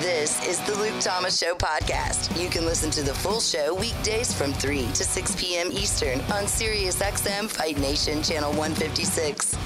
This is the Luke Thomas Show podcast. You can listen to the full show weekdays from 3 to 6 p.m. Eastern on SiriusXM Fight Nation Channel 156.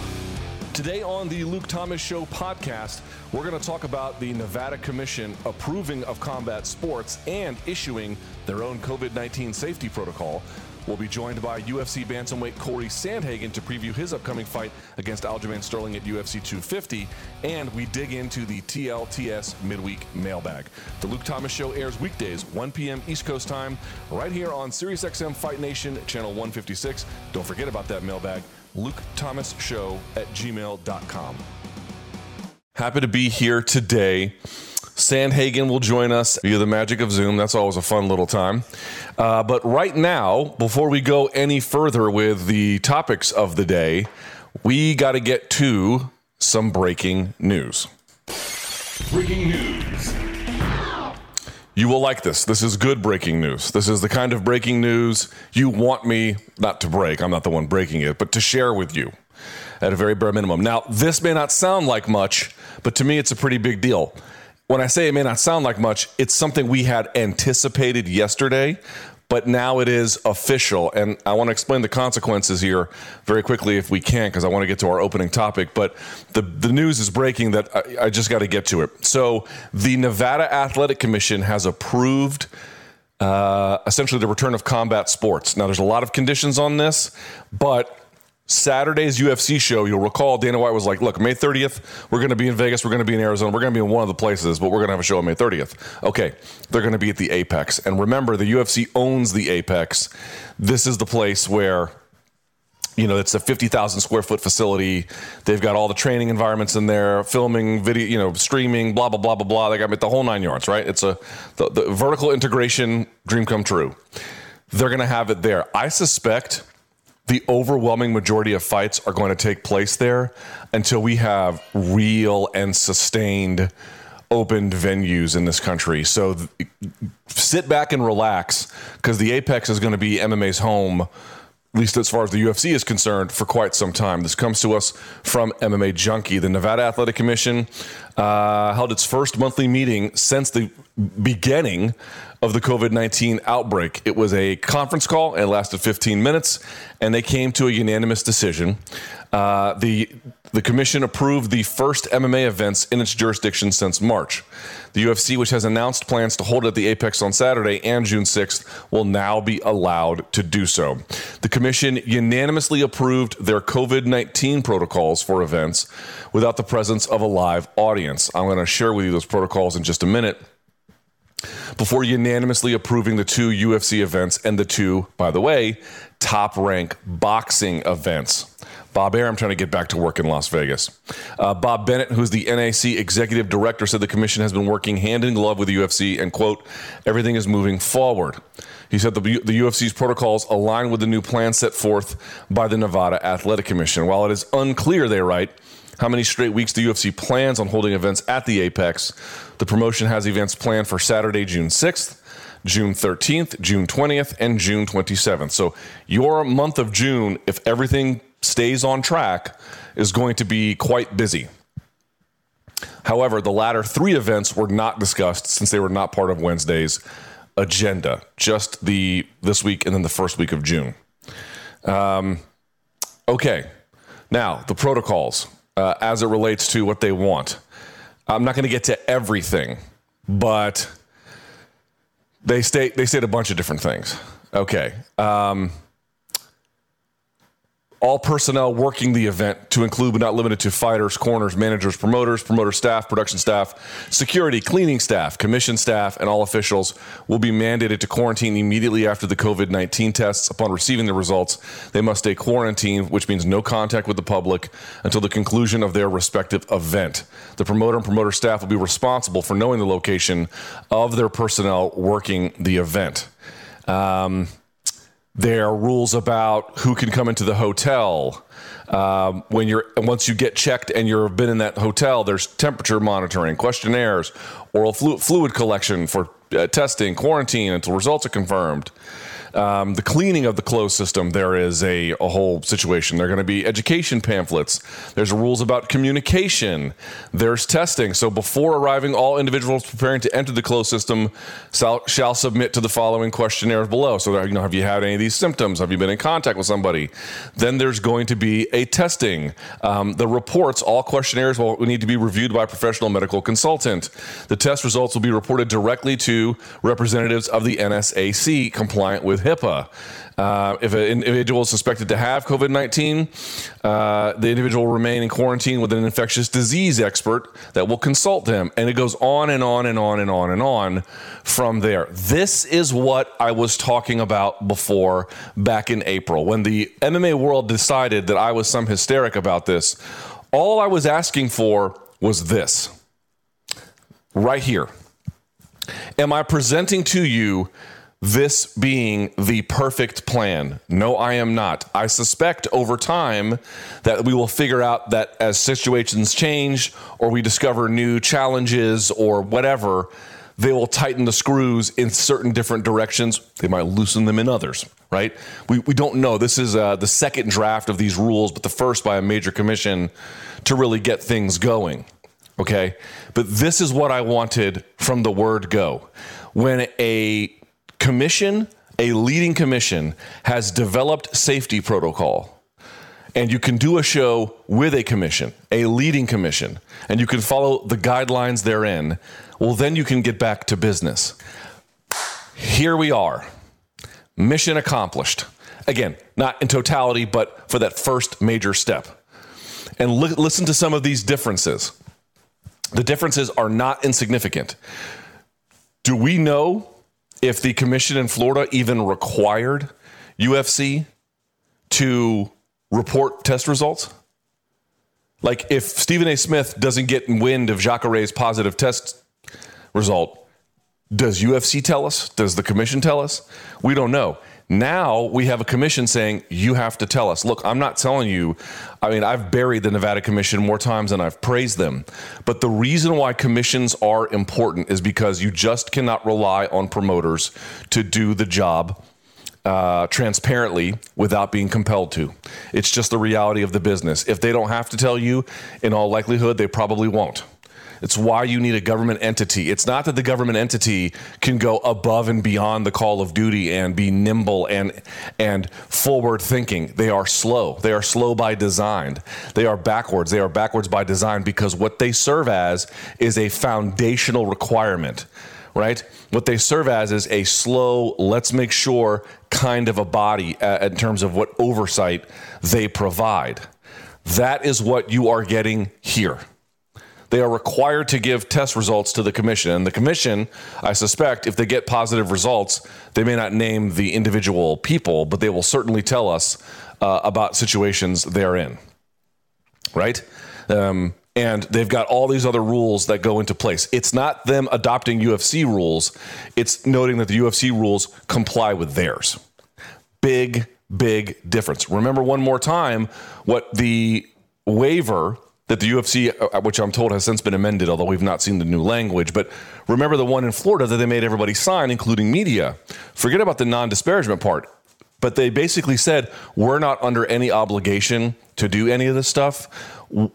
Today on the Luke Thomas Show podcast, we're going to talk about the Nevada Commission approving of combat sports and issuing their own COVID 19 safety protocol. We'll be joined by UFC bantamweight Cory Sandhagen to preview his upcoming fight against Aljamain Sterling at UFC 250, and we dig into the TLTS midweek mailbag. The Luke Thomas Show airs weekdays, 1 p.m. East Coast time, right here on SiriusXM Fight Nation, channel 156. Don't forget about that mailbag, Luke Thomas Show at gmail.com. Happy to be here today Sandhagen will join us via the magic of Zoom. That's always a fun little time. Uh, but right now, before we go any further with the topics of the day, we got to get to some breaking news. Breaking news. You will like this. This is good breaking news. This is the kind of breaking news you want me not to break. I'm not the one breaking it, but to share with you at a very bare minimum. Now, this may not sound like much, but to me, it's a pretty big deal when I say it may not sound like much, it's something we had anticipated yesterday, but now it is official. And I want to explain the consequences here very quickly if we can, because I want to get to our opening topic. But the, the news is breaking that I, I just got to get to it. So the Nevada Athletic Commission has approved. Uh, essentially, the return of combat sports. Now, there's a lot of conditions on this, but Saturday's UFC show, you'll recall Dana White was like, look, May 30th, we're going to be in Vegas, we're going to be in Arizona, we're going to be in one of the places, but we're going to have a show on May 30th. Okay, they're going to be at the Apex. And remember, the UFC owns the Apex. This is the place where you know, it's a 50,000 square foot facility. They've got all the training environments in there, filming, video, you know, streaming, blah, blah, blah, blah, blah. They got the whole nine yards, right? It's a the, the vertical integration dream come true. They're going to have it there. I suspect the overwhelming majority of fights are going to take place there until we have real and sustained opened venues in this country. So th- sit back and relax because the Apex is going to be MMA's home, at least as far as the UFC is concerned, for quite some time. This comes to us from MMA Junkie. The Nevada Athletic Commission uh, held its first monthly meeting since the beginning of the COVID 19 outbreak. It was a conference call, it lasted 15 minutes, and they came to a unanimous decision. Uh, the the commission approved the first MMA events in its jurisdiction since March. The UFC, which has announced plans to hold at the Apex on Saturday and June 6th, will now be allowed to do so. The commission unanimously approved their COVID 19 protocols for events without the presence of a live audience. I'm going to share with you those protocols in just a minute before unanimously approving the two UFC events and the two, by the way, top rank boxing events. Bob Arum trying to get back to work in Las Vegas. Uh, Bob Bennett, who's the NAC executive director, said the commission has been working hand in glove with the UFC and, quote, everything is moving forward. He said the, the UFC's protocols align with the new plan set forth by the Nevada Athletic Commission. While it is unclear, they write, how many straight weeks do the UFC plans on holding events at the Apex. The promotion has events planned for Saturday, June 6th, June 13th, June 20th, and June 27th. So your month of June, if everything stays on track, is going to be quite busy. However, the latter three events were not discussed since they were not part of Wednesday's agenda. Just the this week and then the first week of June. Um, okay, now the protocols uh, as it relates to what they want. I'm not going to get to everything, but they state they state a bunch of different things. Okay. Um, all personnel working the event to include but not limited to fighters, corners, managers, promoters, promoter staff, production staff, security, cleaning staff, commission staff, and all officials will be mandated to quarantine immediately after the COVID 19 tests. Upon receiving the results, they must stay quarantined, which means no contact with the public until the conclusion of their respective event. The promoter and promoter staff will be responsible for knowing the location of their personnel working the event. Um, there are rules about who can come into the hotel. Um, when you're once you get checked and you've been in that hotel, there's temperature monitoring, questionnaires, oral fluid, fluid collection for uh, testing, quarantine until results are confirmed. Um, the cleaning of the closed system, there is a, a whole situation. There are going to be education pamphlets. There's rules about communication. There's testing. So before arriving, all individuals preparing to enter the closed system shall, shall submit to the following questionnaires below. So, you know, have you had any of these symptoms? Have you been in contact with somebody? Then there's going to be a testing. Um, the reports, all questionnaires will need to be reviewed by a professional medical consultant. The test results will be reported directly to representatives of the NSAC compliant with HIPAA. Uh, if an individual is suspected to have COVID 19, uh, the individual will remain in quarantine with an infectious disease expert that will consult them. And it goes on and on and on and on and on from there. This is what I was talking about before back in April when the MMA world decided that I was some hysteric about this. All I was asking for was this right here. Am I presenting to you this being the perfect plan? No, I am not. I suspect over time that we will figure out that as situations change or we discover new challenges or whatever, they will tighten the screws in certain different directions. They might loosen them in others, right? We, we don't know. This is uh, the second draft of these rules, but the first by a major commission to really get things going. Okay. But this is what I wanted from the word go. When a commission, a leading commission, has developed safety protocol, and you can do a show with a commission, a leading commission, and you can follow the guidelines therein, well, then you can get back to business. Here we are. Mission accomplished. Again, not in totality, but for that first major step. And li- listen to some of these differences. The differences are not insignificant. Do we know if the commission in Florida even required UFC to report test results? Like if Stephen A. Smith doesn't get wind of Jacare's positive test result, does UFC tell us? Does the commission tell us? We don't know. Now we have a commission saying, you have to tell us. Look, I'm not telling you. I mean, I've buried the Nevada Commission more times than I've praised them. But the reason why commissions are important is because you just cannot rely on promoters to do the job uh, transparently without being compelled to. It's just the reality of the business. If they don't have to tell you, in all likelihood, they probably won't. It's why you need a government entity. It's not that the government entity can go above and beyond the call of duty and be nimble and and forward thinking. They are slow. They are slow by design. They are backwards. They are backwards by design because what they serve as is a foundational requirement right? What they serve as is a slow, let's make sure kind of a body uh, in terms of what oversight they provide. That is what you are getting here they are required to give test results to the commission. And the commission, I suspect, if they get positive results, they may not name the individual people, but they will certainly tell us uh, about situations they're in. Right? Um, and they've got all these other rules that go into place. It's not them adopting UFC rules, it's noting that the UFC rules comply with theirs. Big, big difference. Remember one more time what the waiver that the UFC, uh, which I'm told has since been amended, although we've not seen the new language. But remember the one in Florida that they made everybody sign, including media. Forget about the non disparagement part. But they basically said, we're not under any obligation to do any of this stuff.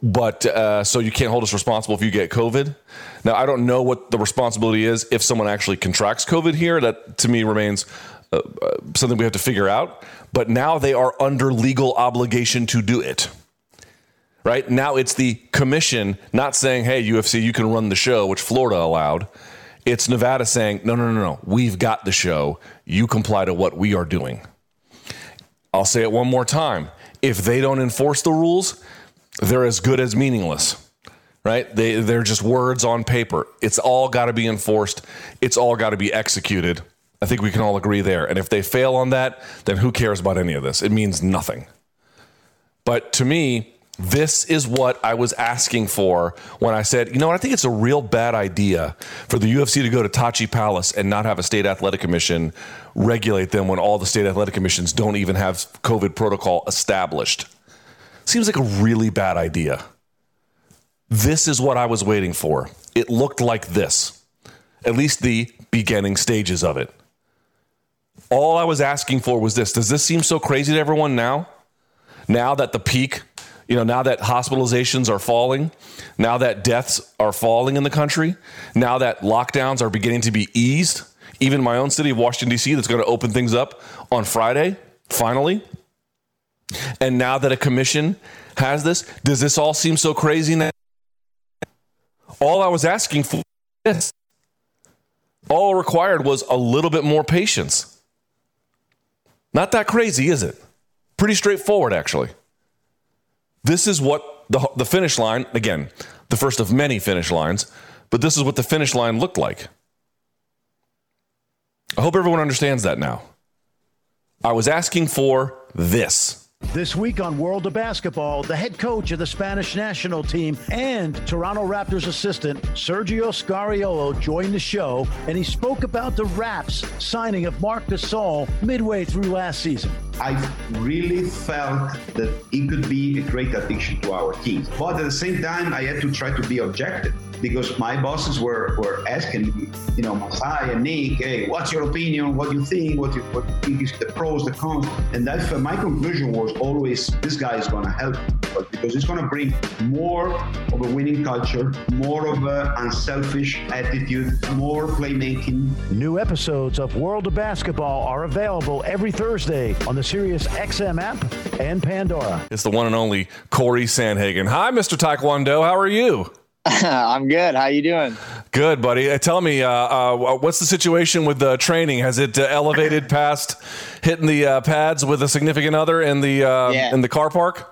But uh, so you can't hold us responsible if you get COVID. Now, I don't know what the responsibility is if someone actually contracts COVID here. That to me remains uh, uh something we have to figure out. But now they are under legal obligation to do it right? Now it's the commission not saying, hey, UFC, you can run the show, which Florida allowed. It's Nevada saying, no, no, no, no, we've got the show. You comply to what we are doing. I'll say it one more time. If they don't enforce the rules, they're as good as meaningless, right? They, they're just words on paper. It's all got to be enforced, it's all got to be executed. I think we can all agree there. And if they fail on that, then who cares about any of this? It means nothing. But to me, this is what I was asking for when I said, you know what, I think it's a real bad idea for the UFC to go to Tachi Palace and not have a state athletic commission regulate them when all the state athletic commissions don't even have COVID protocol established. Seems like a really bad idea. This is what I was waiting for. It looked like this, at least the beginning stages of it. All I was asking for was this. Does this seem so crazy to everyone now? Now that the peak, you know, now that hospitalizations are falling, now that deaths are falling in the country, now that lockdowns are beginning to be eased, even my own city of Washington, D.C., that's going to open things up on Friday, finally. And now that a commission has this, does this all seem so crazy now? All I was asking for this. All required was a little bit more patience. Not that crazy, is it? Pretty straightforward, actually. This is what the, the finish line, again, the first of many finish lines, but this is what the finish line looked like. I hope everyone understands that now. I was asking for this. This week on World of Basketball, the head coach of the Spanish national team and Toronto Raptors assistant Sergio Scariolo joined the show, and he spoke about the Raps signing of Marc Gasol midway through last season. I really felt that it could be a great addition to our team. But at the same time, I had to try to be objective because my bosses were, were asking me, you know, Masai and Nick, hey, what's your opinion? What do you think? What do you, what do you think is the pros, the cons? And that's my conclusion was always this guy is going to help but because it's going to bring more of a winning culture, more of an unselfish attitude, more playmaking. New episodes of World of Basketball are available every Thursday on the Sirius XM app and Pandora. It's the one and only Cory Sandhagen. Hi, Mr. Taekwondo. How are you? I'm good. How you doing? Good, buddy. Uh, tell me, uh, uh, what's the situation with the training? Has it uh, elevated past hitting the uh, pads with a significant other in the uh, yeah. in the car park?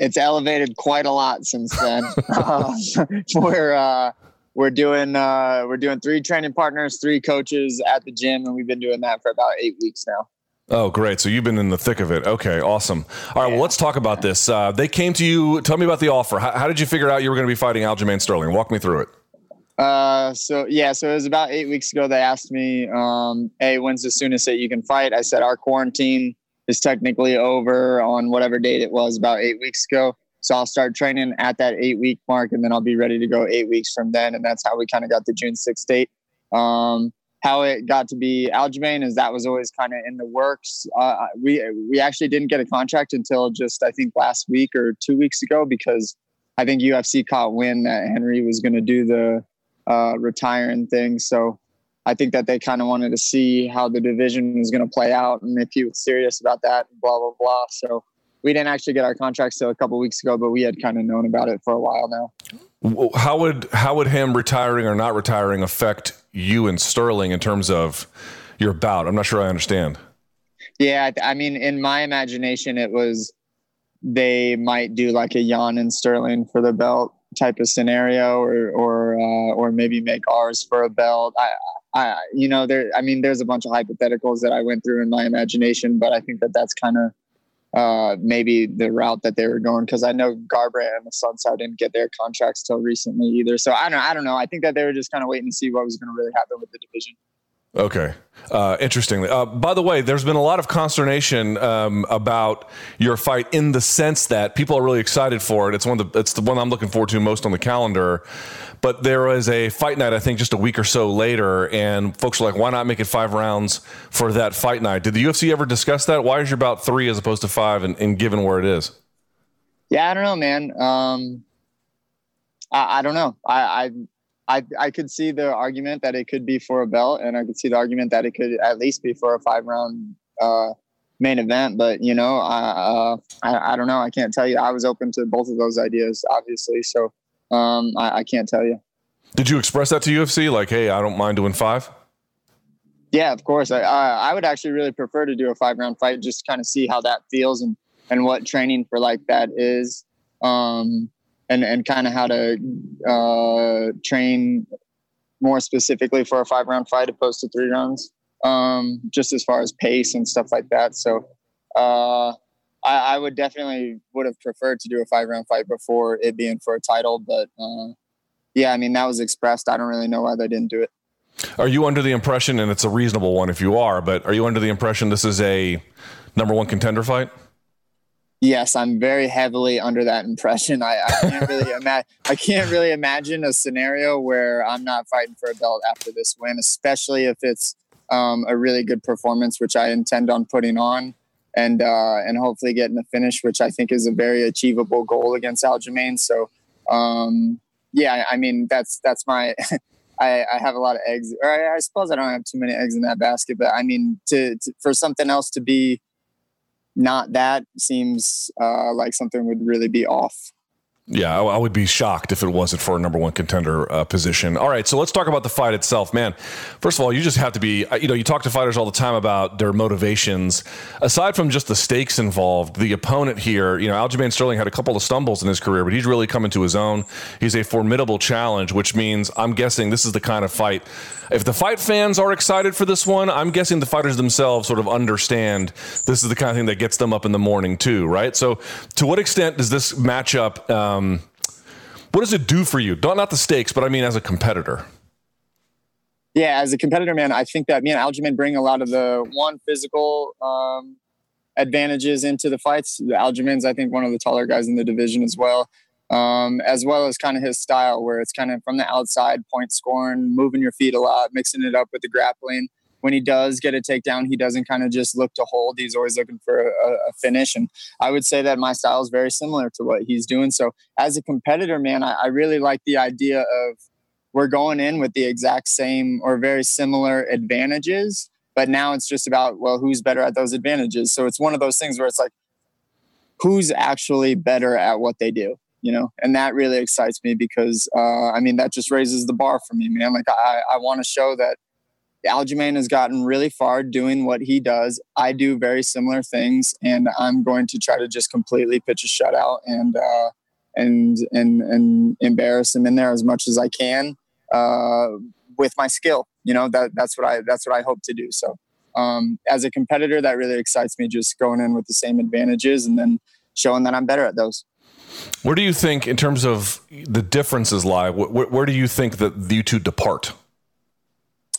It's elevated quite a lot since then. we're we're doing we're doing three training partners, three coaches at the gym, and we've been doing that for about eight weeks now. Oh, great. So you've been in the thick of it. Okay, awesome. All right, yeah. well, let's talk about this. Uh, they came to you. Tell me about the offer. How, how did you figure out you were going to be fighting Aljamain Sterling? Walk me through it. Uh, so yeah, so it was about eight weeks ago. They asked me, um, "Hey, when's the soonest that you can fight?" I said, "Our quarantine is technically over on whatever date it was, about eight weeks ago. So I'll start training at that eight week mark, and then I'll be ready to go eight weeks from then. And that's how we kind of got the June sixth date. Um, how it got to be Aljamain is that was always kind of in the works. Uh, we we actually didn't get a contract until just I think last week or two weeks ago because I think UFC caught wind that Henry was going to do the uh, retiring thing. So I think that they kind of wanted to see how the division was going to play out and if he was serious about that. Blah blah blah. So we didn't actually get our contracts till a couple weeks ago, but we had kind of known about it for a while now. How would how would him retiring or not retiring affect you and Sterling in terms of your bout? I'm not sure I understand. Yeah, I mean, in my imagination, it was they might do like a Yan and Sterling for the belt type of scenario, or or uh, or maybe make ours for a belt. I, I, you know, there. I mean, there's a bunch of hypotheticals that I went through in my imagination, but I think that that's kind of uh, maybe the route that they were going because I know Garbrandt and Assunção didn't get their contracts till recently either. So I don't I don't know. I think that they were just kind of waiting to see what was going to really happen with the division. Okay. Uh, interestingly, uh, by the way, there's been a lot of consternation um, about your fight in the sense that people are really excited for it. It's one of the it's the one I'm looking forward to most on the calendar. But there was a fight night, I think, just a week or so later, and folks were like, "Why not make it five rounds for that fight night?" Did the UFC ever discuss that? Why is your about three as opposed to five, and, and given where it is? Yeah, I don't know, man. Um, I, I don't know. I, I I I could see the argument that it could be for a belt, and I could see the argument that it could at least be for a five round uh, main event. But you know, I, uh, I I don't know. I can't tell you. I was open to both of those ideas, obviously. So um, I, I can't tell you. Did you express that to UFC? Like, hey, I don't mind doing five. Yeah, of course. I I would actually really prefer to do a five round fight, just kind of see how that feels and and what training for like that is. Um, and and kind of how to uh, train more specifically for a five round fight opposed to three rounds. Um, just as far as pace and stuff like that. So uh, I, I, would definitely would have preferred to do a five round fight before it being for a title, but uh, yeah, I mean that was expressed. I don't really know why they didn't do it. Are you under the impression, and it's a reasonable one if you are, but are you under the impression this is a number one contender fight? Yes, I'm very heavily under that impression. I, I can't really imagine. I can't really imagine a scenario where I'm not fighting for a belt after this win, especially if it's um, a really good performance, which I intend on putting on, and uh, and hopefully getting a finish, which I think is a very achievable goal against Aljamain. So, um, yeah, I mean that's that's my. I, I, have a lot of eggs, or I, I, suppose I don't have too many eggs in that basket. But I mean, to, to for something else to be not that seems uh, like something would really be off. Yeah, I, would be shocked if it wasn't for a number one contender uh, position. All right, so let's talk about the fight itself, man. First of all, you just have to be, uh, you know, you talk to fighters all the time about their motivations. Aside from just the stakes involved, the opponent here, you know, Aljamain Sterling had a couple of stumbles in his career, but he's really coming to his own. He's a formidable challenge, which means I'm guessing this is the kind of fight. If the fight fans are excited for this one, I'm guessing the fighters themselves sort of understand this is the kind of thing that gets them up in the morning too, right? So, to what extent does this matchup? Um, what does it do for you? Not not the stakes, but I mean as a competitor. Yeah, as a competitor, man, I think that me and Aljamain bring a lot of the one physical um, advantages into the fights. Aljamain's, I think, one of the taller guys in the division as well. Um, as well as kind of his style, where it's kind of from the outside, point scoring, moving your feet a lot, mixing it up with the grappling when he does get a takedown, he doesn't kind of just look to hold. He's always looking for a, a, finish. And I would say that my style is very similar to what he's doing. So as a competitor, man, I, I really like the idea of we're going in with the exact same or very similar advantages. But now it's just about, well, who's better at those advantages? So it's one of those things where it's like, who's actually better at what they do? You know and that really excites me because uh, i mean that just raises the bar for me man like i, I want to show that Aljamain has gotten really far doing what he does. I do very similar things, and I'm going to try to just completely pitch a shutout and uh, and and and embarrass him in there as much as I can uh, with my skill. You know that that's what I that's what I hope to do. So um, as a competitor, that really excites me. Just going in with the same advantages and then showing that I'm better at those. Where do you think, in terms of the differences, lie? Where, where do you think that you two depart?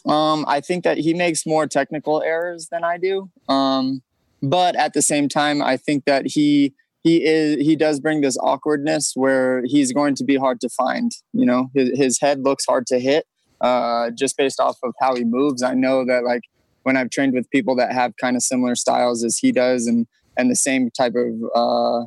Um, I think that he makes more technical errors than I do. Um, but at the same time, I think that he he is he does bring this awkwardness where he's going to be hard to find. You know, his, his head looks hard to hit uh, just based off of how he moves. I know that like when I've trained with people that have kind of similar styles as he does and and the same type of uh,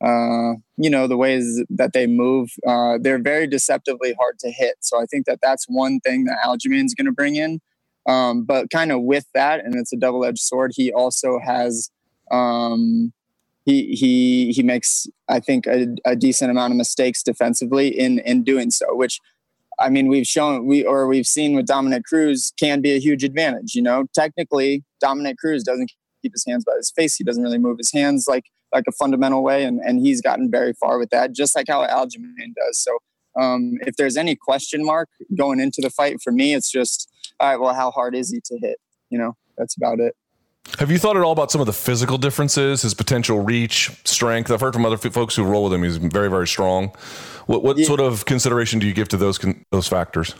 uh, you know the ways that they move uh, they're very deceptively hard to hit. So i think that that's one thing that Aljamain's going to bring in. Um, but kind of with that and it's a double-edged sword he also has um, he he he makes i think a, a, decent amount of mistakes defensively in in doing so which i mean we've shown we or we've seen with dominick cruz can be a huge advantage you know? Technically dominick cruz doesn't keep his hands by his face. He doesn't really move his hands. Like like a fundamental way, and and he's gotten very far with that, just like how Aljamain does. So um, if there's any question mark going into the fight for me, it's just all right. Well, how hard is he to hit? You know, that's about it. Have you thought at all about some of the physical differences, his potential reach, strength? I've heard from other folks who roll with him; he's very, very strong. What what yeah. sort of consideration do you give to those those factors?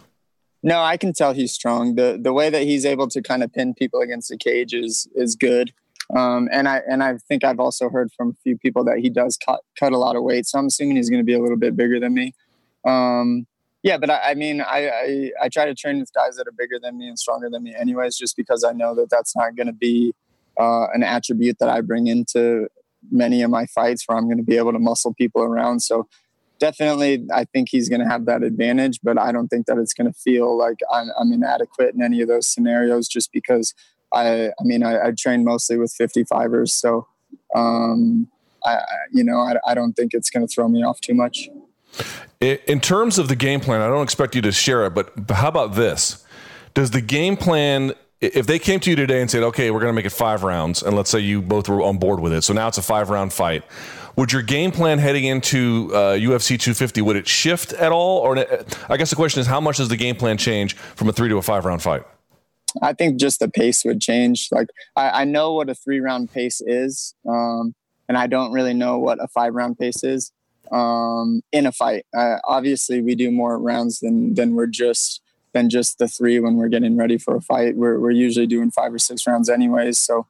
No, I can tell he's strong. the The way that he's able to kind of pin people against the cage is is good. Um, and I and I think I've also heard from a few people that he does cut cut a lot of weight. So I'm assuming he's going to be a little bit bigger than me. Um, yeah, but I, I mean, I, I, I try to train with guys that are bigger than me and stronger than me, anyways, just because I know that that's not going to be uh, an attribute that I bring into many of my fights, where I'm going to be able to muscle people around. So definitely, I think he's going to have that advantage, but I don't think that it's going to feel like I'm, I'm inadequate in any of those scenarios, just because I, I mean, I, I train mostly with 55ers, so um, I, you know, I, I don't think it's going to throw me off too much. In terms of the game plan, I don't expect you to share it, but how about this? Does the game plan, if they came to you today and said, okay, we're going to make it five rounds, and let's say you both were on board with it, so now it's a five round fight, would your game plan heading into uh, UFC 250 would it shift at all? Or I guess the question is, how much does the game plan change from a three to a five round fight? I think just the pace would change. Like I, I know what a three round pace is, um, and I don't really know what a five round pace is um, in a fight. Obviously, we do more rounds than than we're just than just the three when we're getting ready for a fight. We're we're usually doing five or six rounds anyways. So,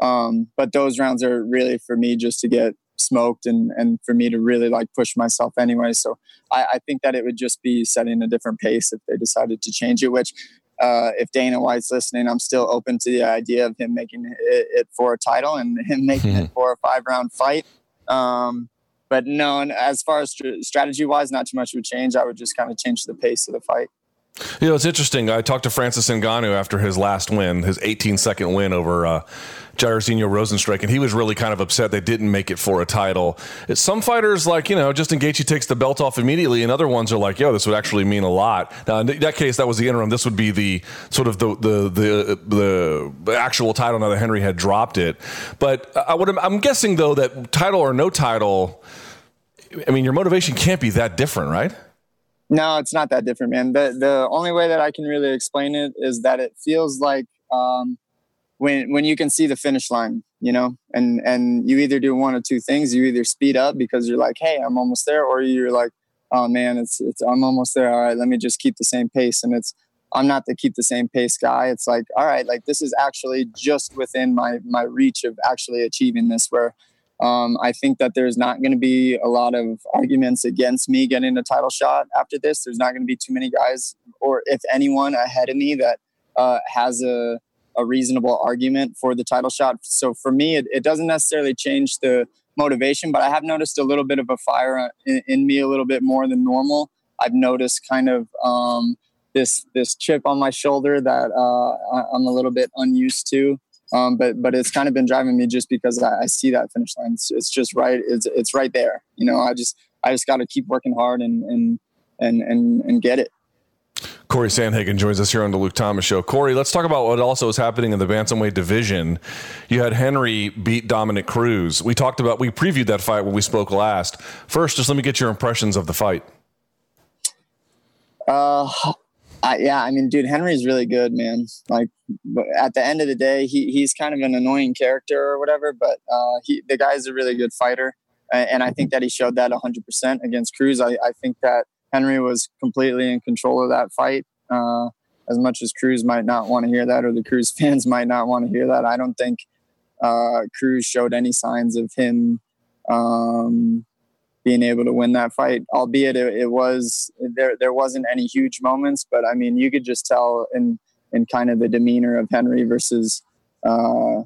um, but those rounds are really for me just to get smoked and and for me to really like push myself anyway. So I, I think that it would just be setting a different pace if they decided to change it, which uh, if Dana White's listening, I'm still open to the idea of him making it, it for a title and him making it for a five round fight. Um, but no, and as far as strategy wise, not too much would change. I would just kind of change the pace of the fight. You know, it's interesting. I talked to Francis Ngannou after his last win, his 18 second win over uh, Jairzinho Rozenstruik, and he was really kind of upset they didn't make it for a title. It's some fighters, like, you know, Justin Gaethje takes the belt off immediately, and other ones are like, yo, this would actually mean a lot. Now, in that case, that was the interim. This would be the sort of the the the, the actual title now that Henry had dropped it. But I would, I'm guessing, though, that title or no title, I mean, your motivation can't be that different, right? No, it's not that different, man. The the only way that I can really explain it is that it feels like um, when when you can see the finish line, you know, and and you either do one or two things. You either speed up because you're like, hey, I'm almost there, or you're like, oh man, it's it's I'm almost there. All right, let me just keep the same pace. And it's I'm not the keep the same pace guy. It's like, all right, like this is actually just within my my reach of actually achieving this. Where um, I think that there's not going to be a lot of arguments against me getting a title shot after this. There's not going to be too many guys, or if anyone ahead of me that uh, has a, a reasonable argument for the title shot. So for me, it, it, doesn't necessarily change the motivation, but I have noticed a little bit of a fire in, in me a little bit more than normal. I've noticed kind of um, this this chip on my shoulder that uh, I'm a little bit unused to. Um, but but it's kind of been driving me just because I, I see that finish line. It's, it's, just right. It's it's right there. You know, I just I just got to keep working hard and and and and and get it. Cory Sandhagen joins us here on the Luke Thomas Show. Cory, let's talk about what also is happening in the bantamweight division. You had Henry beat Dominick Cruz. We talked about, we previewed that fight when we spoke last. First, just let me get your impressions of the fight. Uh, I, yeah, I mean, dude, Henry's really good, man. Like, at the end of the day, he he's kind of an annoying character or whatever, but uh, he the guy's a really good fighter, and I think that he showed that 100% against Cruz. I, I think that Henry was completely in control of that fight. Uh, as much as Cruz might not want to hear that, or the Cruz fans might not want to hear that, I don't think uh, Cruz showed any signs of him um, being able to win that fight. Albeit it, it, was there there wasn't any huge moments, but I mean you could just tell in in kind of the demeanor of Henry versus uh,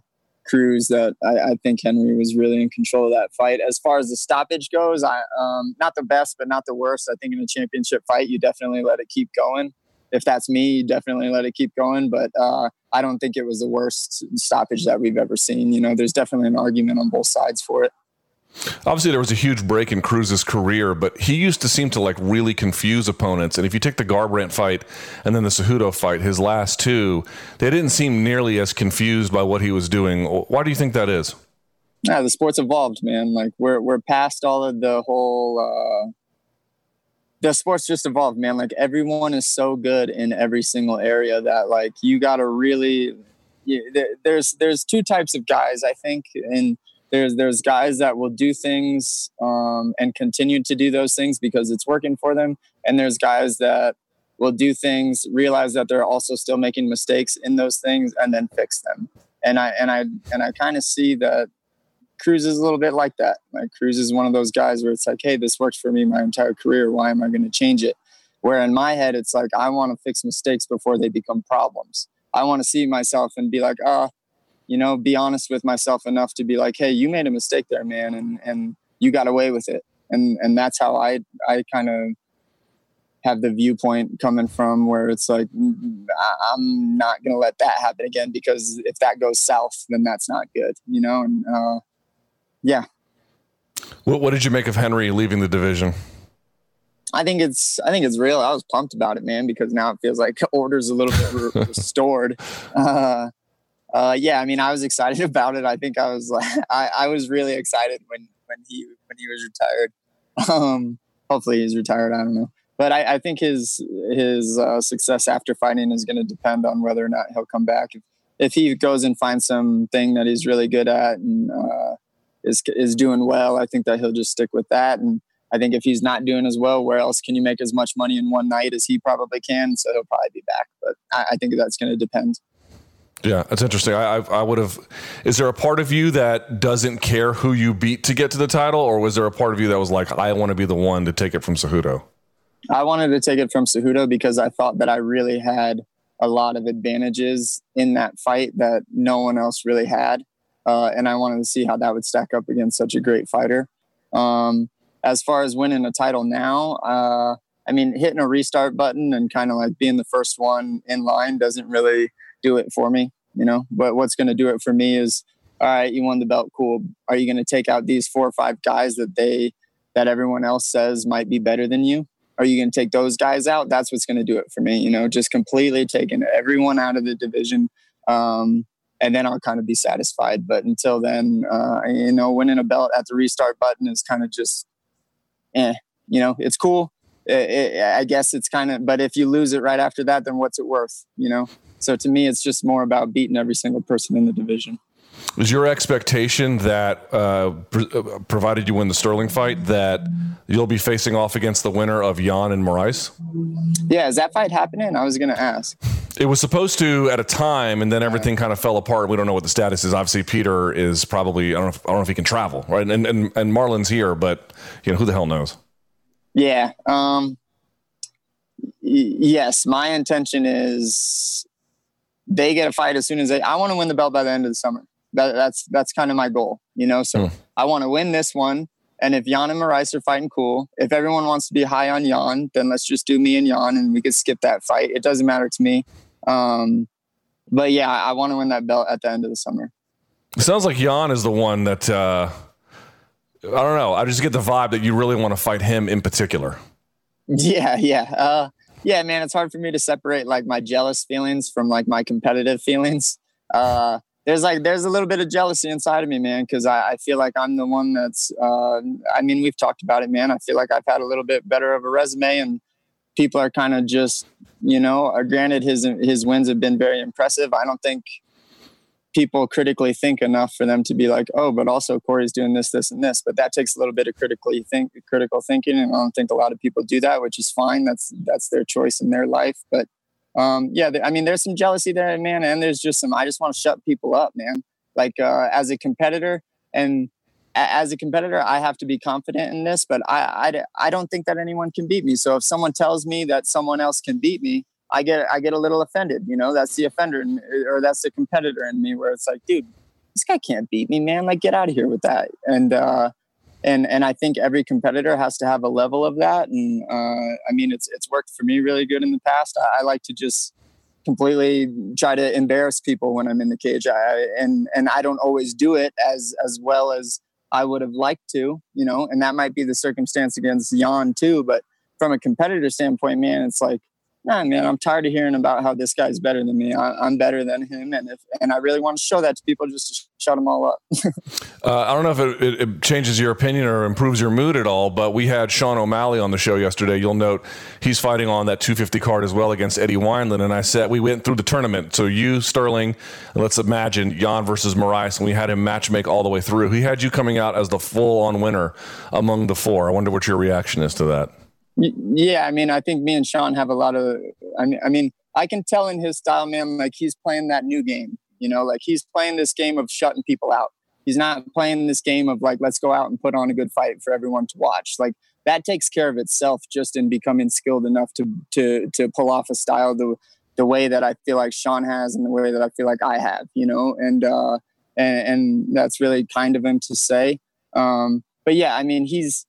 Cruz that I, I, think Henry was really in control of that fight. As far as the stoppage goes, I um, not the best, but not the worst. I think in a championship fight, you definitely let it keep going. If that's me, you definitely let it keep going. But uh, I don't think it was the worst stoppage that we've ever seen. You know, there's definitely an argument on both sides for it. Obviously, there was a huge break in Cruz's career, but he used to seem to like really confuse opponents. And if you take the Garbrandt fight and then the Cejudo fight, his last two, they didn't seem nearly as confused by what he was doing. Why do you think that is? Yeah, the sport's evolved, man. Like we're we're past all of the whole. Uh, the sport's just evolved, man. Like everyone is so good in every single area that like you got to really. You, there's there's two types of guys I think in there's there's guys that will do things um, and continue to do those things because it's working for them. And there's guys that will do things realize that they're also still making mistakes in those things and then fix them. And i and i and i kind of see that cruz is a little bit like that. Like cruz is one of those guys where it's like hey this works for me my entire career. Why am i going to change it? Where in my head it's like i want to fix mistakes before they become problems. I want to see myself and be like oh you know, be honest with myself enough to be like, hey, you made a mistake there, man, and and you got away with it. And and that's how I I kind of have the viewpoint coming from where it's like mm, I'm not gonna let that happen again because if that goes south, then that's not good, you know. And uh, yeah. What What did you make of Henry leaving the division? I think it's I think it's real. I was pumped about it, man, because now it feels like order's a little bit restored. Uh, uh, yeah, I mean, I was excited about it. I think I was like, I, I was really excited when when he when he was retired. Um, hopefully, he's retired. I don't know, but I, I think his his uh, success after fighting is going to depend on whether or not he'll come back. If, if he goes and finds something that he's really good at and uh, is is doing well, I think that he'll just stick with that. And I think if he's not doing as well, where else can you make as much money in one night as he probably can? So he'll probably be back. But I, I think that's going to depend. Yeah, that's interesting. I, I, I would have. Is there a part of you that doesn't care who you beat to get to the title, or was there a part of you that was like, I want to be the one to take it from Cejudo? I wanted to take it from Cejudo because I thought that I really had a lot of advantages in that fight that no one else really had. Uh, and I wanted to see how that would stack up against such a great fighter. Um, as far as winning a title now, uh, I mean, hitting a restart button and kind of like being the first one in line doesn't really do it for me, you know. But what's going to do it for me is, all right, you won the belt, cool. Are you going to take out these four or five guys that they that everyone else says might be better than you? Are you going to take those guys out? That's what's going to do it for me, you know. Just completely taking everyone out of the division. Um, and then I'll kind of be satisfied. But until then, uh, you know, winning a belt at the restart button is kind of just, eh, you know, it's cool. It, it, I guess it's kind of, but if you lose it right after that, then what's it worth, you know? So to me, it's just more about beating every single person in the division. Was your expectation that, uh, uh, provided you win the Sterling fight, that you'll be facing off against the winner of Yan and Moraes? Yeah, is that fight happening? I was going to ask. It was supposed to at a time, and then everything kind of fell apart. We don't know what the status is. Obviously, Peter is probably I don't know if, I don't know if he can travel, right? And and and Marlon's here, but you know who the hell knows? Yeah. Um, y- yes, my intention is they get a fight as soon as they. I want to win the belt by the end of the summer. That, that's that's kind of my goal, you know. So mm. I want to win this one. And if Yan and Moraes are fighting, cool. If everyone wants to be high on Yan, then let's just do me and Yan, and we could skip that fight. It doesn't matter to me. Um, but yeah, I, I want to win that belt at the end of the summer. It sounds like Yan is the one that uh, I don't know. I just get the vibe that you really want to fight him in particular. Yeah, yeah, uh, yeah, man. It's hard for me to separate like my jealous feelings from like my competitive feelings. Uh, there's like there's a little bit of jealousy inside of me, man, because I, I, feel like I'm the one that's. Uh, I mean, we've talked about it, man. I feel like I've had a little bit better of a resume, and people are kind of just, you know. Uh, granted, his his wins have been very impressive. I don't think people critically think enough for them to be like, oh, but also Cory's doing this, this, and this. But that takes a little bit of critically think critical thinking, and I don't think a lot of people do that, which is fine. That's that's their choice in their life, but um, yeah, I mean, there's some jealousy there, man, and there's just some. I just want to shut people up, man. Like uh, as a competitor, and as a competitor, I have to be confident in this, but I, I, I don't think that anyone can beat me. So if someone tells me that someone else can beat me, I get I get a little offended. You know, that's the offender in, or that's the competitor in me, where it's like, dude, this guy can't beat me, man. Like, get out of here with that. And uh, and and I think every competitor has to have a level of that. And uh, I mean, it's it's worked for me really good in the past. I, I, like to just completely try to embarrass people when I'm in the cage. I, and and I don't always do it as as well as I would have liked to, you know. And that might be the circumstance against Yan too. But from a competitor standpoint, man, it's like nah, man, I'm tired of hearing about how this guy's better than me. I, am better than him, and if and I really want to show that to people just to shut them all up. uh, I don't know if it, it, it, changes your opinion or improves your mood at all, but we had Sean O'Malley on the show yesterday. You'll note he's fighting on that 250 card as well against Eddie Wineland, and I said we went through the tournament. So you, Sterling, let's imagine Yan versus Moraes, and we had him match make all the way through. He had you coming out as the full-on winner among the four. I wonder what your reaction is to that. Yeah, I mean, I think me and Sean have a lot of. I mean, I mean, I can tell in his style, man, like he's playing that new game. You know, like he's playing this game of shutting people out. He's not playing this game of like, let's go out and put on a good fight for everyone to watch. Like that takes care of itself just in becoming skilled enough to to to pull off a style the the way that I feel like Sean has and the way that I feel like I have. You know, and uh, and, and that's really kind of him to say. Um, but yeah, I mean, he's